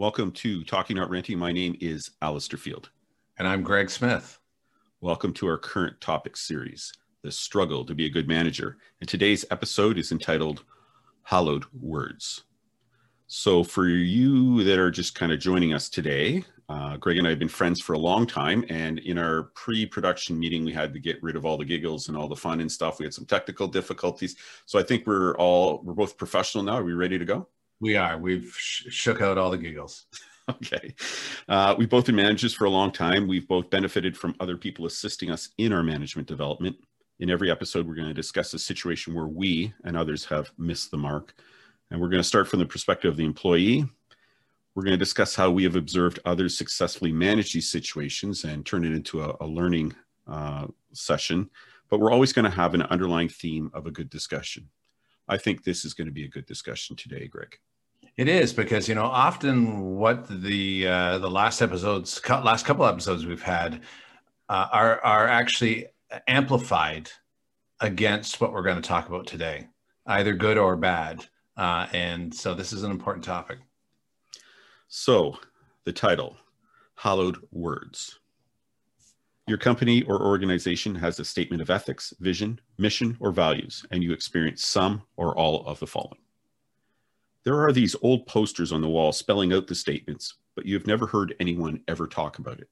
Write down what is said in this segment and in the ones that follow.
Welcome to Talking Not Renting. My name is Alistair Field. And I'm Greg Smith. Welcome to our current topic series, The Struggle to Be a Good Manager. And today's episode is entitled Hallowed Words. So, for you that are just kind of joining us today, uh, Greg and I have been friends for a long time. And in our pre production meeting, we had to get rid of all the giggles and all the fun and stuff. We had some technical difficulties. So, I think we're all, we're both professional now. Are we ready to go? We are. We've sh- shook out all the giggles. Okay. Uh, we've both been managers for a long time. We've both benefited from other people assisting us in our management development. In every episode, we're going to discuss a situation where we and others have missed the mark. And we're going to start from the perspective of the employee. We're going to discuss how we have observed others successfully manage these situations and turn it into a, a learning uh, session. But we're always going to have an underlying theme of a good discussion. I think this is going to be a good discussion today, Greg. It is because you know often what the uh, the last episodes, last couple episodes we've had, uh, are are actually amplified against what we're going to talk about today, either good or bad. Uh, and so this is an important topic. So, the title, Hallowed Words. Your company or organization has a statement of ethics, vision, mission, or values, and you experience some or all of the following. There are these old posters on the wall spelling out the statements, but you have never heard anyone ever talk about it.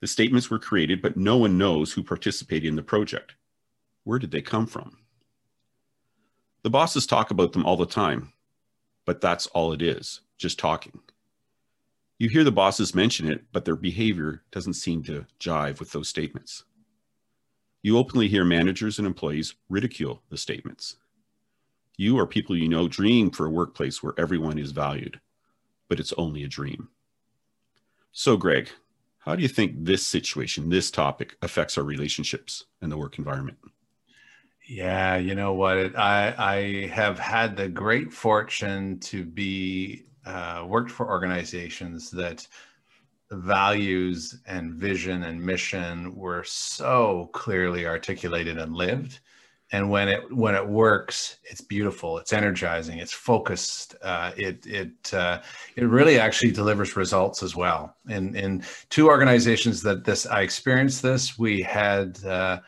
The statements were created, but no one knows who participated in the project. Where did they come from? The bosses talk about them all the time, but that's all it is just talking. You hear the bosses mention it, but their behavior doesn't seem to jive with those statements. You openly hear managers and employees ridicule the statements. You or people you know dream for a workplace where everyone is valued, but it's only a dream. So, Greg, how do you think this situation, this topic, affects our relationships and the work environment? Yeah, you know what? It, I I have had the great fortune to be uh, worked for organizations that values and vision and mission were so clearly articulated and lived and when it when it works it's beautiful it's energizing it's focused uh, it it uh, it really actually delivers results as well. In in two organizations that this i experienced this we had uh,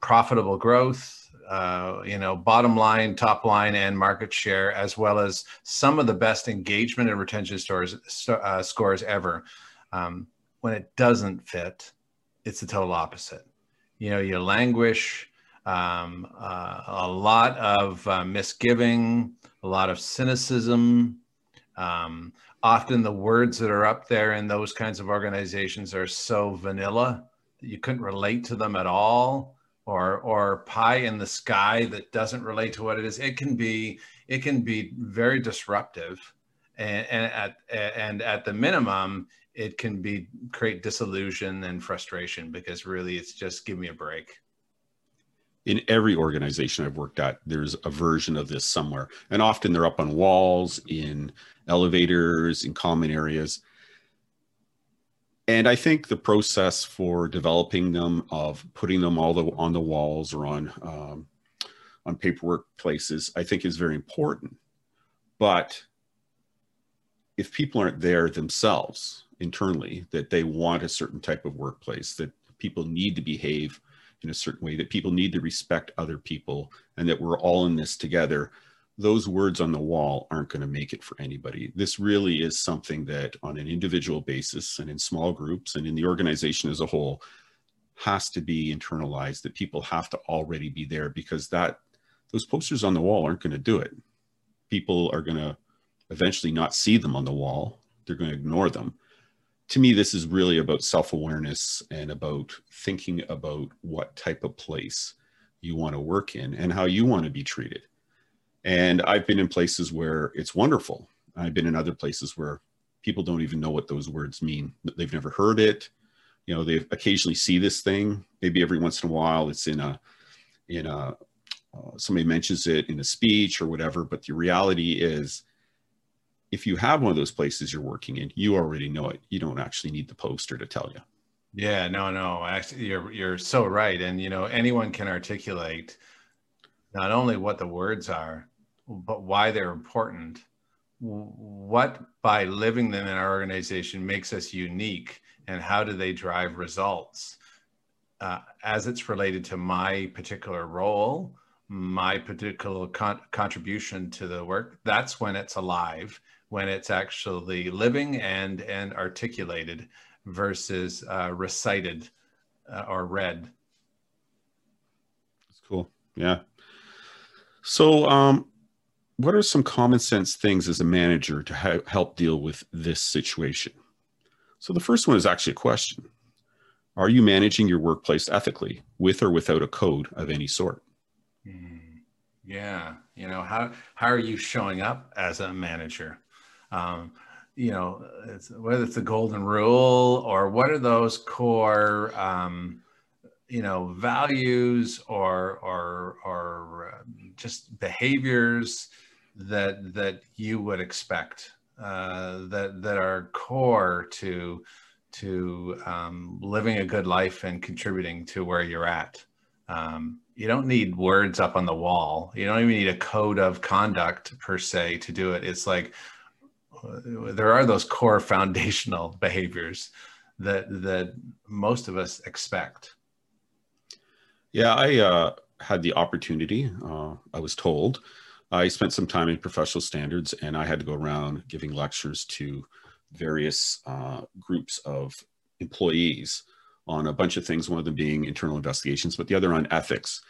profitable growth uh, you know bottom line top line and market share as well as some of the best engagement and retention stores uh, scores ever. Um, when it doesn't fit it's the total opposite. You know you languish um, uh, a lot of uh, misgiving, a lot of cynicism. Um, often the words that are up there in those kinds of organizations are so vanilla that you couldn't relate to them at all or or pie in the sky that doesn't relate to what it is. It can be it can be very disruptive. And, and at and at the minimum it can be create disillusion and frustration because really it's just give me a break in every organization I've worked at, there's a version of this somewhere. And often they're up on walls, in elevators, in common areas. And I think the process for developing them, of putting them all the, on the walls or on um, on paperwork places, I think is very important. But if people aren't there themselves internally, that they want a certain type of workplace, that people need to behave in a certain way, that people need to respect other people, and that we're all in this together, those words on the wall aren't going to make it for anybody. This really is something that, on an individual basis and in small groups and in the organization as a whole, has to be internalized. That people have to already be there because that those posters on the wall aren't going to do it. People are going to eventually not see them on the wall. They're going to ignore them to me, this is really about self awareness and about thinking about what type of place you want to work in and how you want to be treated. And I've been in places where it's wonderful. I've been in other places where people don't even know what those words mean. They've never heard it. You know, they occasionally see this thing. Maybe every once in a while, it's in a in a uh, somebody mentions it in a speech or whatever. But the reality is, if you have one of those places you're working in, you already know it. You don't actually need the poster to tell you. Yeah, no, no. Actually, you're you're so right. And you know, anyone can articulate not only what the words are, but why they're important, what by living them in our organization makes us unique and how do they drive results uh, as it's related to my particular role my particular con- contribution to the work that's when it's alive when it's actually living and and articulated versus uh, recited uh, or read that's cool yeah so um what are some common sense things as a manager to ha- help deal with this situation? So the first one is actually a question. Are you managing your workplace ethically with or without a code of any sort? Mm, yeah. You know, how, how are you showing up as a manager? Um, you know, it's, whether it's the golden rule or what are those core, um, you know, values or, or, or uh, just behaviors that that you would expect uh, that that are core to to um, living a good life and contributing to where you're at. Um, you don't need words up on the wall. You don't even need a code of conduct per se to do it. It's like uh, there are those core foundational behaviors that that most of us expect. Yeah, I uh, had the opportunity. Uh, I was told I spent some time in professional standards and I had to go around giving lectures to various uh, groups of employees on a bunch of things, one of them being internal investigations, but the other on ethics.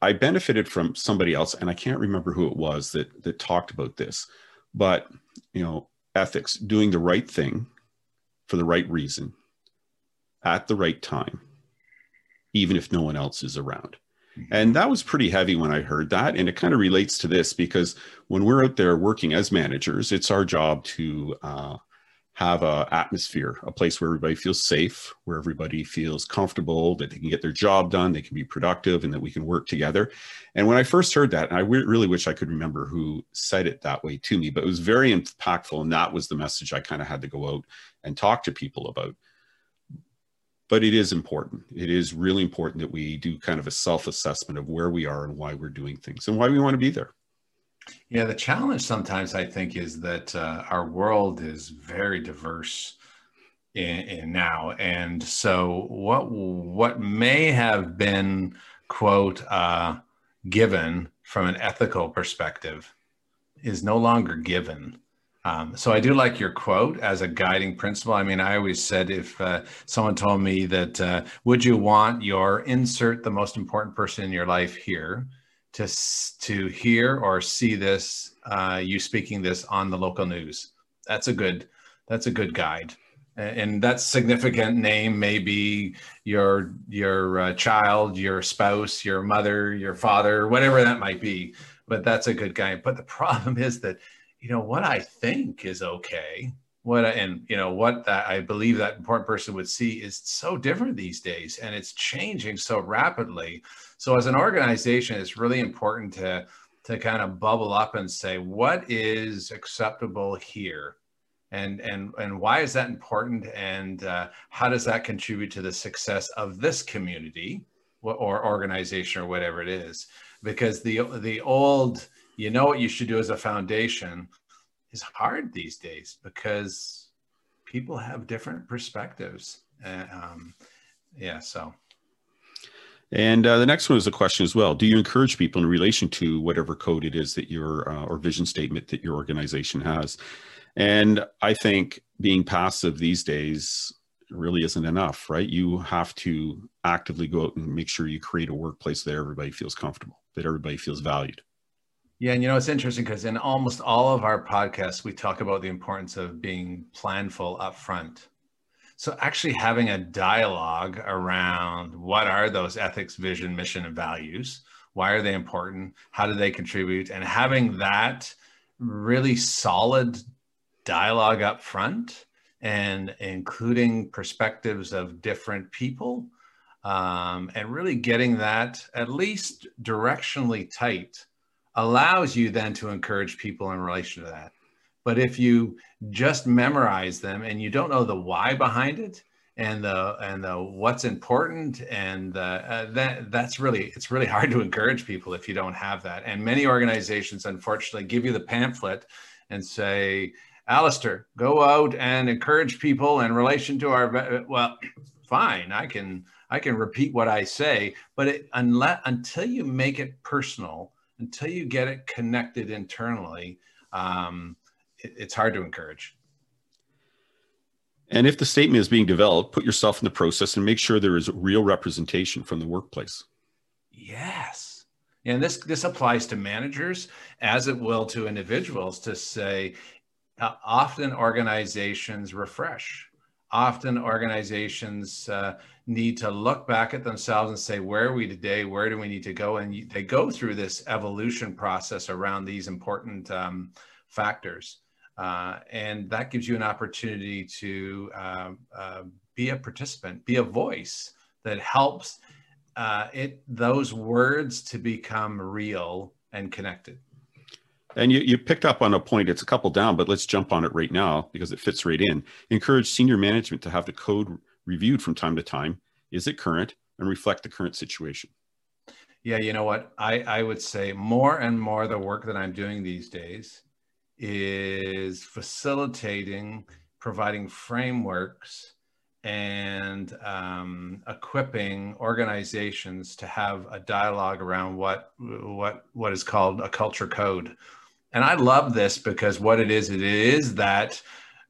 I benefited from somebody else, and I can't remember who it was that, that talked about this, but you know, ethics, doing the right thing for the right reason at the right time, even if no one else is around. And that was pretty heavy when I heard that. And it kind of relates to this because when we're out there working as managers, it's our job to uh, have a atmosphere, a place where everybody feels safe, where everybody feels comfortable, that they can get their job done, they can be productive, and that we can work together. And when I first heard that, and I really wish I could remember who said it that way to me, but it was very impactful. And that was the message I kind of had to go out and talk to people about but it is important. It is really important that we do kind of a self assessment of where we are and why we're doing things and why we want to be there. Yeah, the challenge sometimes I think is that uh, our world is very diverse in, in, now, and so what what may have been quote uh, given from an ethical perspective is no longer given. Um, so I do like your quote as a guiding principle. I mean, I always said if uh, someone told me that, uh, would you want your insert the most important person in your life here to to hear or see this uh, you speaking this on the local news? That's a good that's a good guide. And that significant name may be your your uh, child, your spouse, your mother, your father, whatever that might be. But that's a good guide. But the problem is that you know what i think is okay what I, and you know what that i believe that important person would see is so different these days and it's changing so rapidly. So as an organization it's really important to to kind of bubble up and say what is acceptable here? And and and why is that important? And uh, how does that contribute to the success of this community or organization or whatever it is? Because the the old you know what you should do as a foundation is hard these days because people have different perspectives. Uh, um, yeah, so. And uh, the next one is a question as well. Do you encourage people in relation to whatever code it is that your uh, or vision statement that your organization has? And I think being passive these days really isn't enough, right? You have to actively go out and make sure you create a workplace that everybody feels comfortable, that everybody feels valued. Yeah, and you know it's interesting because in almost all of our podcasts, we talk about the importance of being planful up front. So actually having a dialogue around what are those ethics, vision, mission, and values? Why are they important? How do they contribute? And having that really solid dialogue up front and including perspectives of different people um, and really getting that at least directionally tight allows you then to encourage people in relation to that. But if you just memorize them and you don't know the why behind it and the and the what's important and uh, that that's really it's really hard to encourage people if you don't have that. And many organizations unfortunately give you the pamphlet and say, Alistair, go out and encourage people in relation to our well, fine, I can I can repeat what I say, but it, unless until you make it personal, until you get it connected internally, um, it, it's hard to encourage. And if the statement is being developed, put yourself in the process and make sure there is real representation from the workplace. Yes. And this this applies to managers as it will to individuals to say uh, often organizations refresh. Often organizations uh, need to look back at themselves and say, where are we today? Where do we need to go? And they go through this evolution process around these important um, factors. Uh, and that gives you an opportunity to uh, uh, be a participant, be a voice that helps uh, it those words to become real and connected. And you, you picked up on a point, it's a couple down, but let's jump on it right now because it fits right in. Encourage senior management to have the code reviewed from time to time. Is it current and reflect the current situation? Yeah, you know what? I, I would say more and more the work that I'm doing these days is facilitating, providing frameworks and um, equipping organizations to have a dialogue around what what what is called a culture code. And I love this because what it is, it is that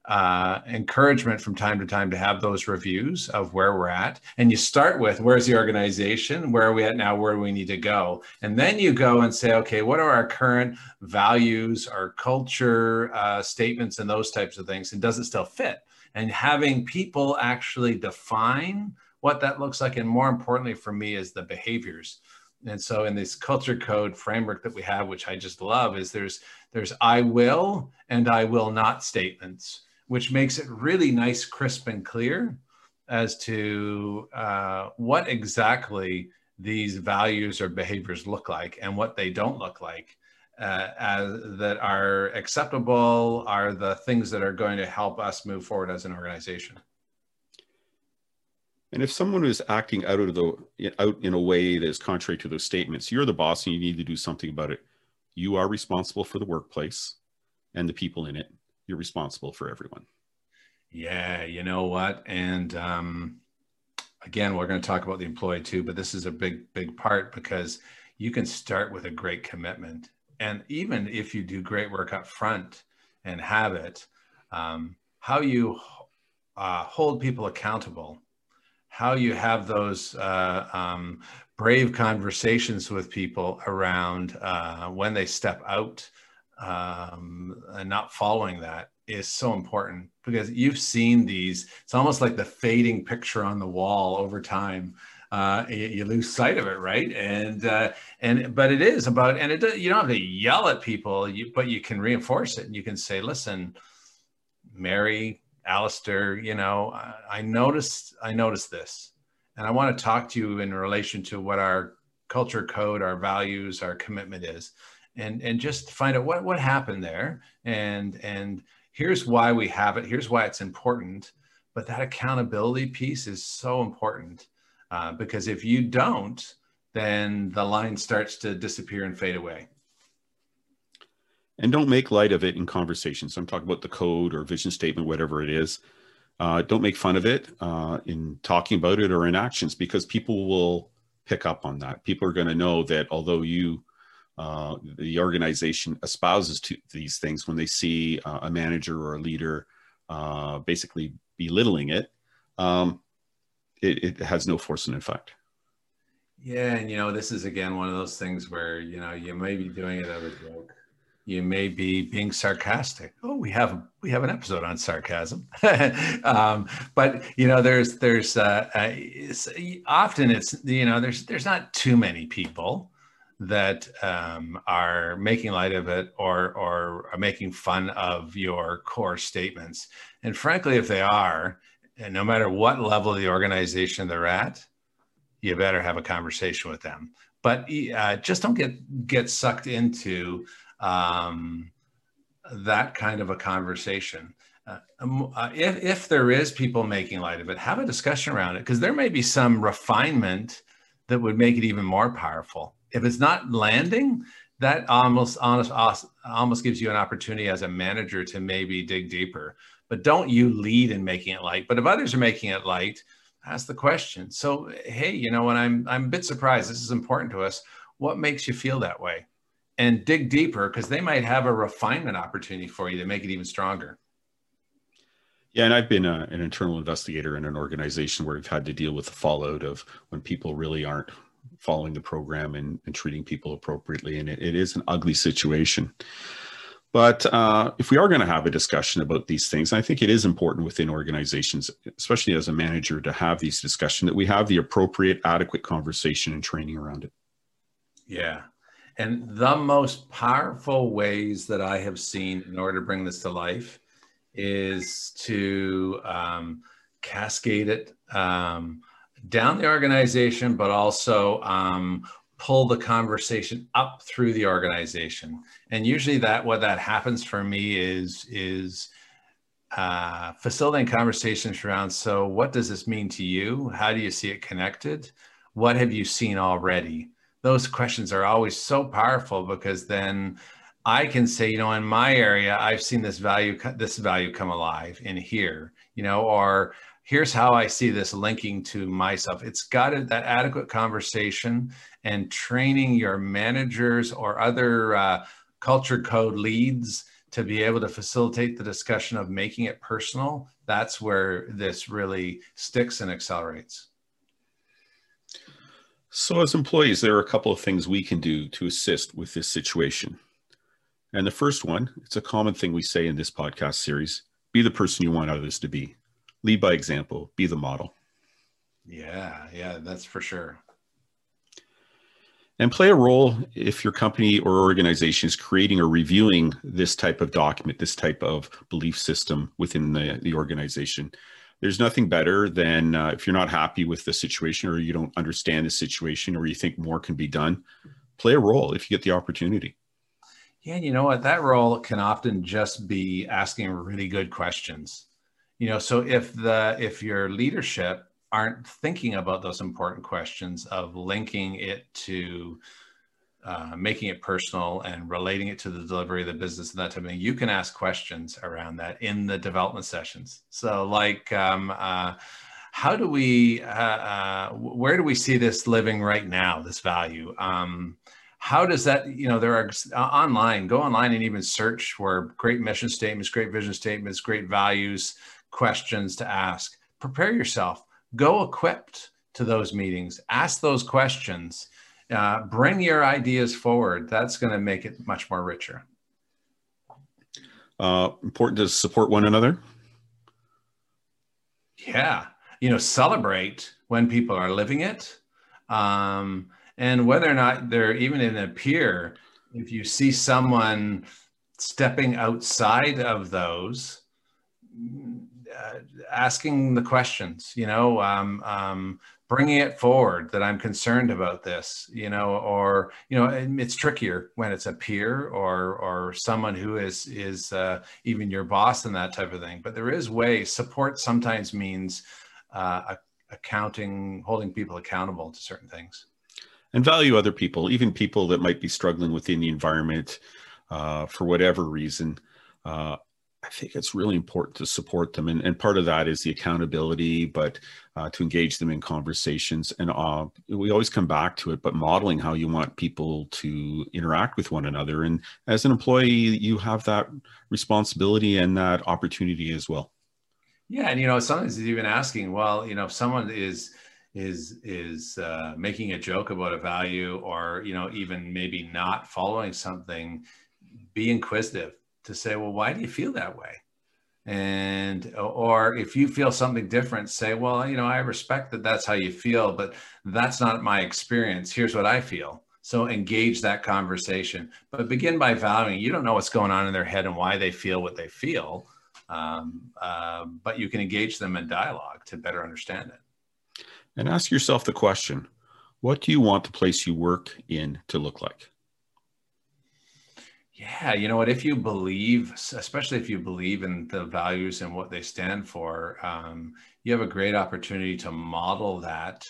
uh, encouragement from time to time to have those reviews of where we're at. And you start with where's the organization? Where are we at now? Where do we need to go? And then you go and say, okay, what are our current values, our culture uh, statements, and those types of things? And does it still fit? And having people actually define what that looks like. And more importantly for me is the behaviors. And so in this culture code framework that we have, which I just love, is there's there's I will and I will not statements which makes it really nice, crisp, and clear as to uh, what exactly these values or behaviors look like and what they don't look like. Uh, as, that are acceptable are the things that are going to help us move forward as an organization. And if someone is acting out of the out in a way that is contrary to those statements, you're the boss and you need to do something about it. You are responsible for the workplace and the people in it you're responsible for everyone. Yeah, you know what? And um, again, we're going to talk about the employee too, but this is a big, big part because you can start with a great commitment. And even if you do great work up front and have it, um, how you uh, hold people accountable, how you have those uh, um, brave conversations with people around uh, when they step out um, and not following that is so important because you've seen these. It's almost like the fading picture on the wall over time. Uh, you, you, lose sight of it, right? And uh, and but it is about, and it you don't have to yell at people, you, but you can reinforce it, and you can say, "Listen, Mary, Alistair, you know, I, noticed I noticed this, and I want to talk to you in relation to what our culture code, our values, our commitment is." and and just find out what what happened there and and here's why we have it here's why it's important but that accountability piece is so important uh, because if you don't then the line starts to disappear and fade away and don't make light of it in conversations i'm talking about the code or vision statement whatever it is. Uh, don't make fun of it uh, in talking about it or in actions because people will pick up on that. People are going to know that although you uh, the organization espouses to these things when they see uh, a manager or a leader uh, basically belittling it, um, it, it has no force and effect. Yeah, and you know, this is again one of those things where you know you may be doing it as a joke, you may be being sarcastic. Oh, we have we have an episode on sarcasm, um, but you know, there's there's uh, uh, it's, often it's you know there's there's not too many people that um, are making light of it or or are making fun of your core statements. And frankly, if they are, and no matter what level of the organization they're at, you better have a conversation with them. But uh, just don't get get sucked into um, that kind of a conversation. Uh, um, uh, if, if there is people making light of it, have a discussion around it because there may be some refinement that would make it even more powerful if it's not landing, that almost almost almost gives you an opportunity as a manager to maybe dig deeper. But don't you lead in making it light. But if others are making it light, ask the question. So hey, you know, when I'm I'm a bit surprised, this is important to us. What makes you feel that way? And dig deeper because they might have a refinement opportunity for you to make it even stronger. Yeah, and I've been a, an internal investigator in an organization where we've had to deal with the fallout of when people really aren't following the program and, and treating people appropriately. And it, it is an ugly situation. But uh, if we are going to have a discussion about these things, I think it is important within organizations, especially as a manager, to have these discussions that we have the appropriate, adequate conversation and training around it. Yeah. And the most powerful ways that I have seen in order to bring this to life is to um, cascade it um, down the organization, but also um, pull the conversation up through the organization. And usually, that what that happens for me is is uh, facilitating conversations around. So, what does this mean to you? How do you see it connected? What have you seen already? Those questions are always so powerful because then I can say, you know, in my area, I've seen this value, this value come alive in here, you know, or here's how I see this linking to myself. It's got that adequate conversation and training your managers or other uh, culture code leads to be able to facilitate the discussion of making it personal. That's where this really sticks and accelerates. So, as employees, there are a couple of things we can do to assist with this situation. And the first one, it's a common thing we say in this podcast series be the person you want others to be. Lead by example, be the model. Yeah, yeah, that's for sure. And play a role if your company or organization is creating or reviewing this type of document, this type of belief system within the, the organization. There's nothing better than uh, if you're not happy with the situation or you don't understand the situation or you think more can be done, play a role if you get the opportunity. Yeah, you know what? That role can often just be asking really good questions. You know, so if the if your leadership aren't thinking about those important questions of linking it to uh, making it personal and relating it to the delivery of the business and that type of thing, you can ask questions around that in the development sessions. So, like, um, uh, how do we, uh, uh where do we see this living right now? This value. Um, how does that you know there are uh, online go online and even search for great mission statements great vision statements great values questions to ask prepare yourself go equipped to those meetings ask those questions uh, bring your ideas forward. That's going to make it much more richer. Uh, important to support one another? Yeah. You know celebrate when people are living it um, and whether or not they're even in a peer if you see someone stepping outside of those uh, asking the questions you know um, um, bringing it forward that i'm concerned about this you know or you know it's trickier when it's a peer or or someone who is is uh, even your boss and that type of thing but there is ways support sometimes means uh, accounting holding people accountable to certain things and value other people, even people that might be struggling within the environment uh, for whatever reason. I think it's really important to support them. And, and part of that is the accountability, but uh, to engage them in conversations. And uh, we always come back to it, but modeling how you want people to interact with one another. And as an employee, you have that responsibility and that opportunity as well. Yeah. And, you know, sometimes it's even asking, well, you know, if someone is, is is uh, making a joke about a value or you know even maybe not following something be inquisitive to say well why do you feel that way? And or if you feel something different say well you know i respect that that's how you feel but that's not my experience. Here's what i feel. So engage that conversation but begin by valuing you don't know what's going on in their head and why they feel what they feel um, uh, but you can engage them in dialogue to better understand it. And ask yourself the question what do you want the place you work in to look like? Yeah, you know what? If you believe, especially if you believe in the values and what they stand for, um, you have a great opportunity to model that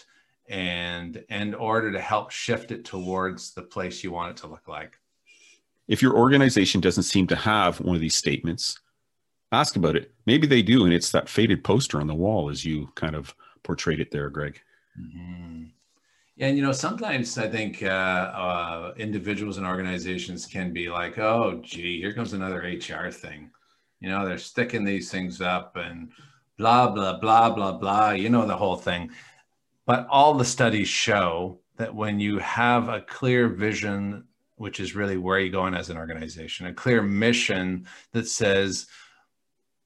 and in order to help shift it towards the place you want it to look like. if your organization doesn't seem to have one of these statements, ask about it. Maybe they do, and it's that faded poster on the wall as you kind of portrayed it there, Greg. Mm-hmm. And you know, sometimes I think uh, uh, individuals and organizations can be like, "Oh, gee, here comes another HR thing." You know, they're sticking these things up and blah blah blah blah blah. You know the whole thing. But all the studies show that when you have a clear vision, which is really where you're going as an organization, a clear mission that says,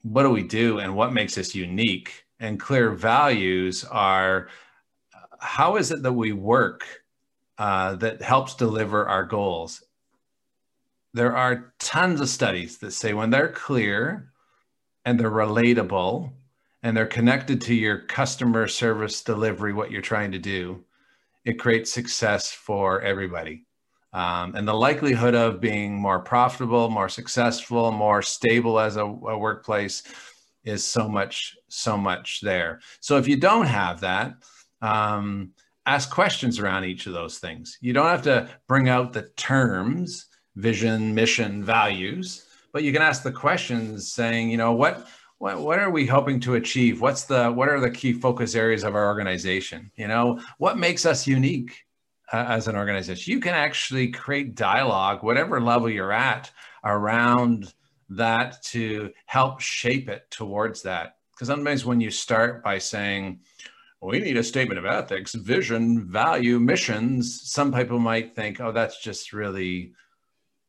what do we do and what makes us unique? And clear values are how is it that we work uh, that helps deliver our goals? There are tons of studies that say when they're clear and they're relatable and they're connected to your customer service delivery, what you're trying to do, it creates success for everybody. Um, and the likelihood of being more profitable, more successful, more stable as a, a workplace is so much, so much there. So if you don't have that, um, ask questions around each of those things. You don't have to bring out the terms, vision, mission, values, but you can ask the questions saying, you know, what, what, what are we hoping to achieve? What's the, what are the key focus areas of our organization? You know, what makes us unique uh, as an organization? You can actually create dialogue, whatever level you're at around that to help shape it towards that. Because sometimes when you start by saying, we need a statement of ethics, vision, value, missions. Some people might think, oh, that's just really,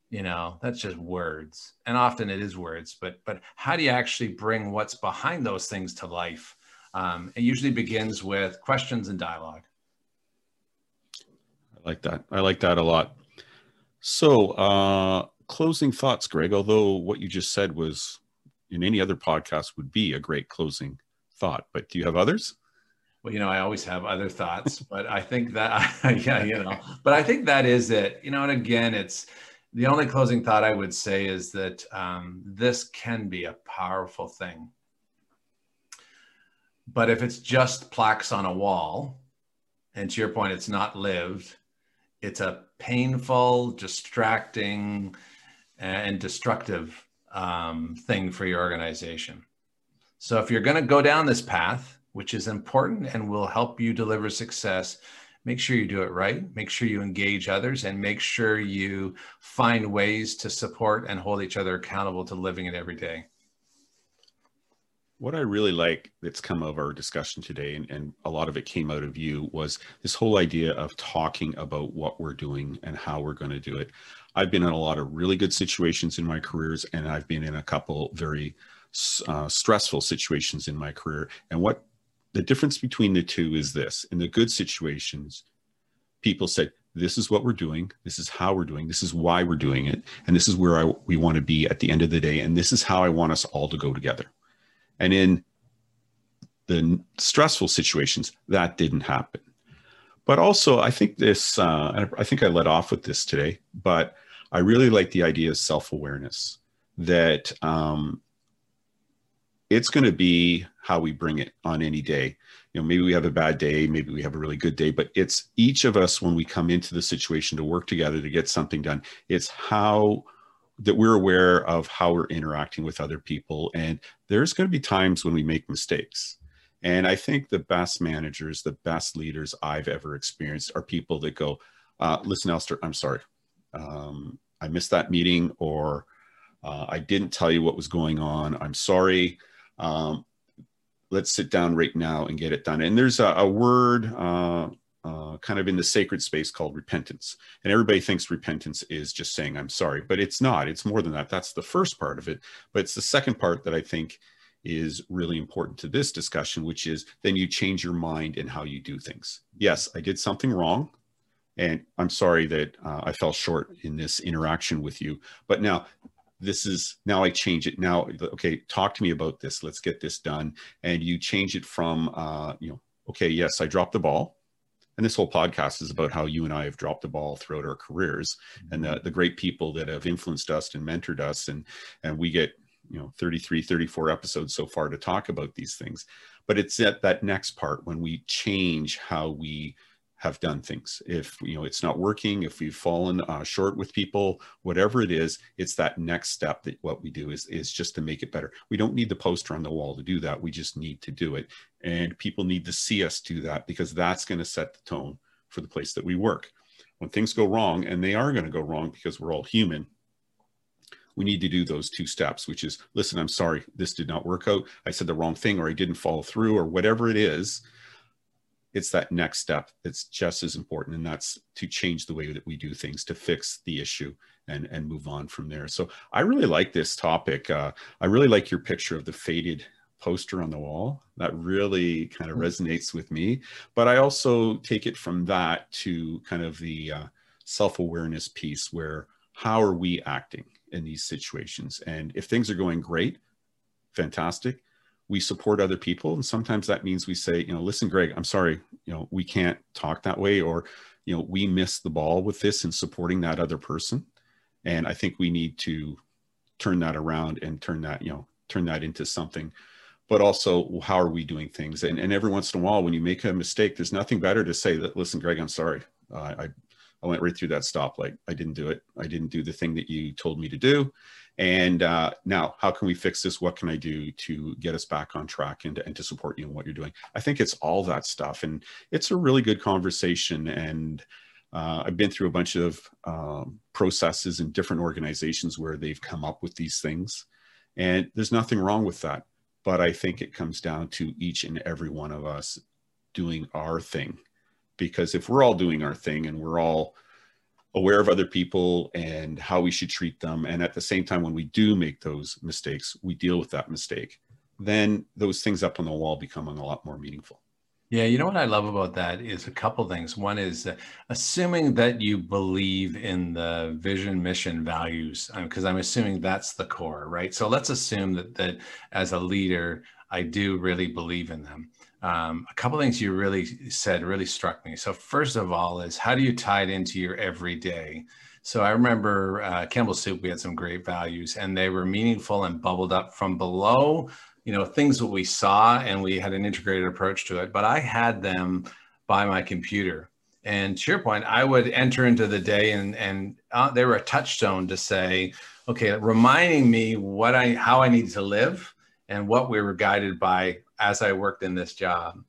you know, that's just words. And often it is words, but but how do you actually bring what's behind those things to life? Um, it usually begins with questions and dialogue. I like that. I like that a lot. So, uh, closing thoughts, Greg. Although what you just said was in any other podcast would be a great closing thought, but do you have others? Well, you know, I always have other thoughts, but I think that, yeah, you know, but I think that is it, you know, and again, it's the only closing thought I would say is that um, this can be a powerful thing. But if it's just plaques on a wall, and to your point, it's not lived, it's a painful, distracting, and destructive um, thing for your organization. So if you're going to go down this path, which is important and will help you deliver success. Make sure you do it right. Make sure you engage others and make sure you find ways to support and hold each other accountable to living it every day. What I really like that's come of our discussion today, and, and a lot of it came out of you, was this whole idea of talking about what we're doing and how we're going to do it. I've been in a lot of really good situations in my careers, and I've been in a couple very uh, stressful situations in my career. And what the difference between the two is this. In the good situations people said this is what we're doing. This is how we're doing. This is why we're doing it. And this is where I, we want to be at the end of the day. And this is how i want us all to go together. And in the stressful situations that didn't happen. But also i think this uh, i think i let off with this today but i really like the idea of self-awareness that um, it's going to be how we bring it on any day. You know, maybe we have a bad day, maybe we have a really good day, but it's each of us when we come into the situation to work together to get something done. It's how that we're aware of how we're interacting with other people. And there's going to be times when we make mistakes. And I think the best managers, the best leaders I've ever experienced are people that go, uh, listen, Alistair, I'm sorry. Um, I missed that meeting or uh, I didn't tell you what was going on. I'm sorry um, let's sit down right now and get it done. And there's a, a word uh, uh, kind of in the sacred space called repentance. And everybody thinks repentance is just saying, I'm sorry, but it's not. It's more than that. That's the first part of it. But it's the second part that I think is really important to this discussion, which is then you change your mind in how you do things. Yes, I did something wrong. And I'm sorry that uh, I fell short in this interaction with you. But now this is now I change it now. Okay, talk to me about this. Let's get this done. And you change it from, uh, you know, okay, yes, I dropped the ball. And this whole podcast is about how you and I have dropped the ball throughout our careers mm-hmm. and the, the great people that have influenced us and mentored us. And, and we get, you know, 33, 34 episodes so far to talk about these things. But it's at that next part when we change how we have done things. If you know it's not working, if we've fallen uh, short with people, whatever it is, it's that next step that what we do is is just to make it better. We don't need the poster on the wall to do that. We just need to do it, and people need to see us do that because that's going to set the tone for the place that we work. When things go wrong, and they are going to go wrong because we're all human, we need to do those two steps, which is listen, I'm sorry, this did not work out. I said the wrong thing, or I didn't follow through, or whatever it is it's that next step that's just as important and that's to change the way that we do things to fix the issue and and move on from there. So i really like this topic. Uh, i really like your picture of the faded poster on the wall. That really kind of mm-hmm. resonates with me. But i also take it from that to kind of the uh, self-awareness piece where how are we acting in these situations? And if things are going great fantastic we support other people. And sometimes that means we say you know listen greg i'm sorry you know we can't talk that way or you know we missed the ball with this in supporting that other person. And i think we need to turn that around and turn that you know turn that into something. But also how are we doing things? And, and every once in a while when you make a mistake there's nothing better to say that listen greg i'm sorry. Uh, i i went right through that stoplight i didn't do it. I didn't do the thing that you told me to do and uh, now, how can we fix this? What can I do to get us back on track and, and to support you in what you're doing? I think it's all that stuff. And it's a really good conversation. And uh, I've been through a bunch of um, processes in different organizations where they've come up with these things. And there's nothing wrong with that. But I think it comes down to each and every one of us doing our thing. Because if we're all doing our thing and we're all aware of other people and how we should treat them. And at the same time, when we do make those mistakes, we deal with that mistake. Then those things up on the wall become a lot more meaningful. Yeah, you know what I love about that is a couple things. One is uh, assuming that you believe in the vision, mission, values, because um, I'm assuming that's the core, right? So let's assume that that as a leader, I do really believe in them um, a couple things you really said really struck me. So first of all is how do you tie it into your everyday? So I remember uh, Campbell Soup, we had some great values and they were meaningful and bubbled up from below, you know, things that we saw and we had an integrated approach to it, but I had them by my computer. And to your point, I would enter into the day and, and uh, they were a touchstone to say, okay, reminding me what I, how I need to live and what we were guided by as I worked in this job.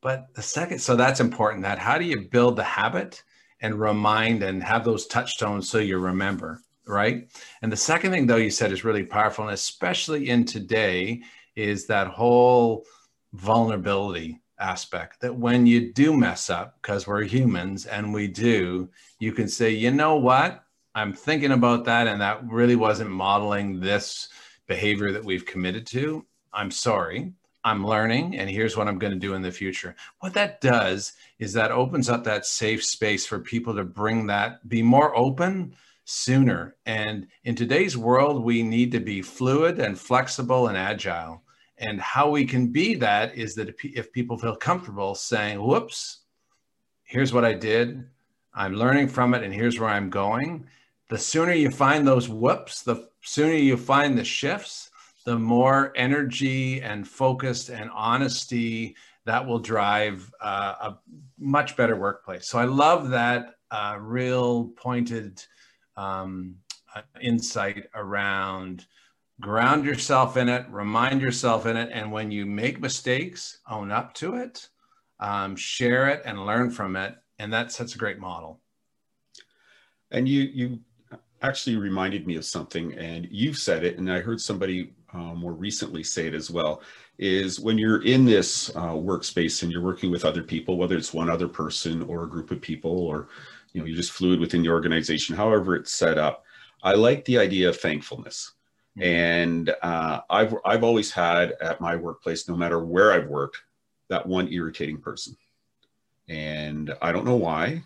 But the second, so that's important that how do you build the habit and remind and have those touchstones so you remember, right? And the second thing, though, you said is really powerful, and especially in today, is that whole vulnerability aspect that when you do mess up, because we're humans and we do, you can say, you know what? I'm thinking about that, and that really wasn't modeling this behavior that we've committed to. I'm sorry. I'm learning, and here's what I'm going to do in the future. What that does is that opens up that safe space for people to bring that, be more open sooner. And in today's world, we need to be fluid and flexible and agile. And how we can be that is that if people feel comfortable saying, whoops, here's what I did, I'm learning from it, and here's where I'm going. The sooner you find those whoops, the sooner you find the shifts, the more energy and focused and honesty that will drive uh, a much better workplace. So I love that uh, real pointed um, uh, insight around ground yourself in it, remind yourself in it, and when you make mistakes, own up to it, um, share it, and learn from it, and that sets a great model. And you you actually reminded me of something, and you've said it, and I heard somebody uh, more recently say it as well, is when you're in this uh, workspace and you're working with other people, whether it's one other person or a group of people, or you know, you're just fluid within the organization, however it's set up. I like the idea of thankfulness. Mm-hmm. And uh, I've, I've always had at my workplace, no matter where I've worked, that one irritating person. And I don't know why.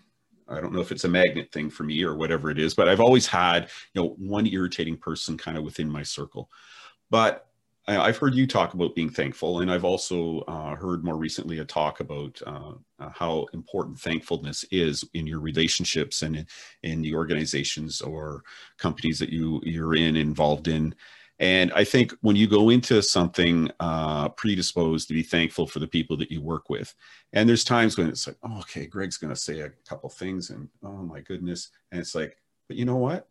I don't know if it's a magnet thing for me or whatever it is, but I've always had, you know, one irritating person kind of within my circle. But I've heard you talk about being thankful, and I've also uh, heard more recently a talk about uh, uh, how important thankfulness is in your relationships and in, in the organizations or companies that you you're in involved in. And I think when you go into something uh, predisposed to be thankful for the people that you work with, and there's times when it's like, oh, okay, Greg's going to say a couple things, and oh my goodness, and it's like, but you know what?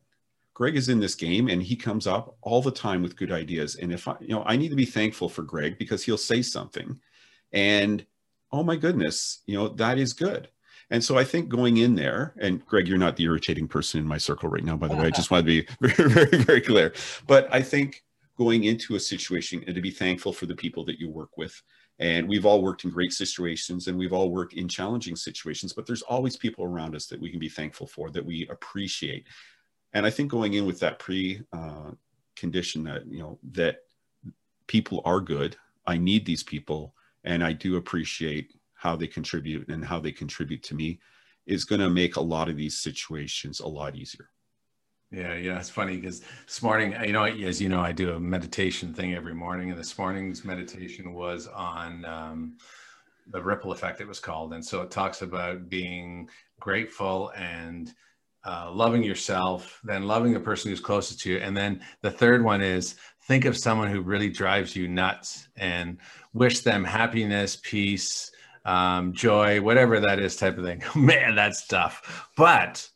Greg is in this game and he comes up all the time with good ideas. And if I, you know, I need to be thankful for Greg because he'll say something and oh my goodness, you know, that is good. And so I think going in there, and Greg, you're not the irritating person in my circle right now, by the way. I just want to be very, very, very clear. But I think going into a situation and to be thankful for the people that you work with. And we've all worked in great situations and we've all worked in challenging situations, but there's always people around us that we can be thankful for, that we appreciate. And I think going in with that pre uh, condition that, you know, that people are good, I need these people, and I do appreciate how they contribute and how they contribute to me is going to make a lot of these situations a lot easier. Yeah, yeah, it's funny because this morning, you know, as you know, I do a meditation thing every morning, and this morning's meditation was on um, the ripple effect. It was called, and so it talks about being grateful and uh, loving yourself, then loving the person who's closest to you, and then the third one is think of someone who really drives you nuts and wish them happiness, peace, um, joy, whatever that is, type of thing. Man, that's tough. But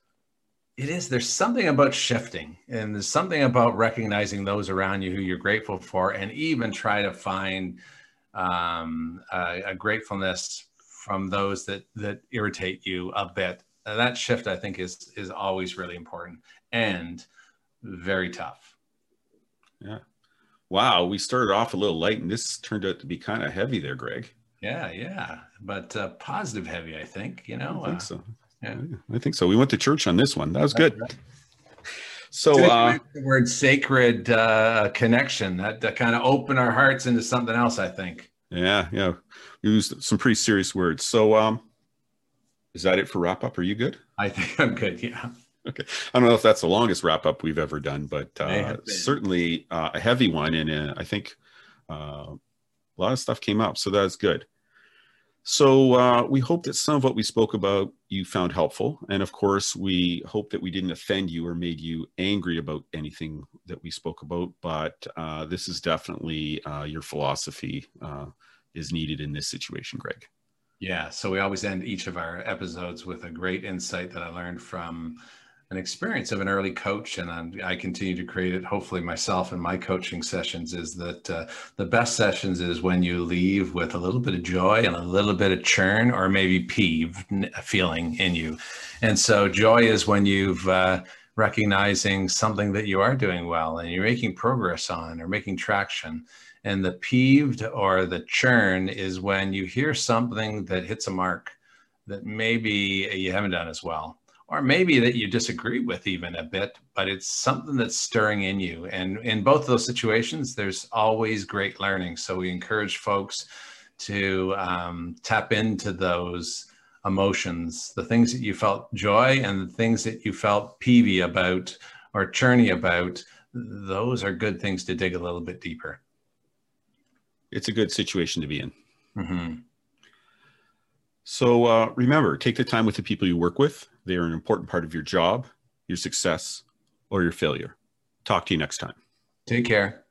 it is, there's something about shifting and there's something about recognizing those around you who you're grateful for and even try to find um, a, a, gratefulness from those that, that irritate you a bit. And that shift, I think, is, is always really important and very tough. Yeah. Wow. We started off a little light and this turned out to be kind of heavy there, Greg. Yeah, yeah, but uh, positive heavy, I think. You know, I think uh, so. Yeah, I think so. We went to church on this one. That was good. So, uh, the word sacred uh, connection that, that kind of opened our hearts into something else. I think. Yeah, yeah, used some pretty serious words. So, um, is that it for wrap up? Are you good? I think I'm good. Yeah. Okay. I don't know if that's the longest wrap up we've ever done, but uh, certainly uh, a heavy one, and uh, I think uh, a lot of stuff came up, so that's good. So uh, we hope that some of what we spoke about you found helpful. And of course, we hope that we didn't offend you or made you angry about anything that we spoke about. But uh, this is definitely uh, your philosophy uh, is needed in this situation, Greg. Yeah. So we always end each of our episodes with a great insight that I learned from an experience of an early coach, and I'm, i continue to create it. Hopefully, myself and my coaching sessions is that uh, the best sessions is when you leave with a little bit of joy and a little bit of churn, or maybe peeve feeling in you. And so, joy is when you've uh, recognizing something that you are doing well and you're making progress on or making traction. And the peeved or the churn is when you hear something that hits a mark that maybe you haven't done as well or maybe that you disagree with even a bit, but it's something that's stirring in you. And in both those situations, there's always great learning. So we encourage folks to um, tap into those emotions, the things that you felt joy and the things that you felt peevy about or churny about. Those are good things to dig a little bit deeper. It's a good situation to be in. Mm-hmm. So uh, remember, take the time with the people you work with. They are an important part of your job, your success, or your failure. Talk to you next time. Take care.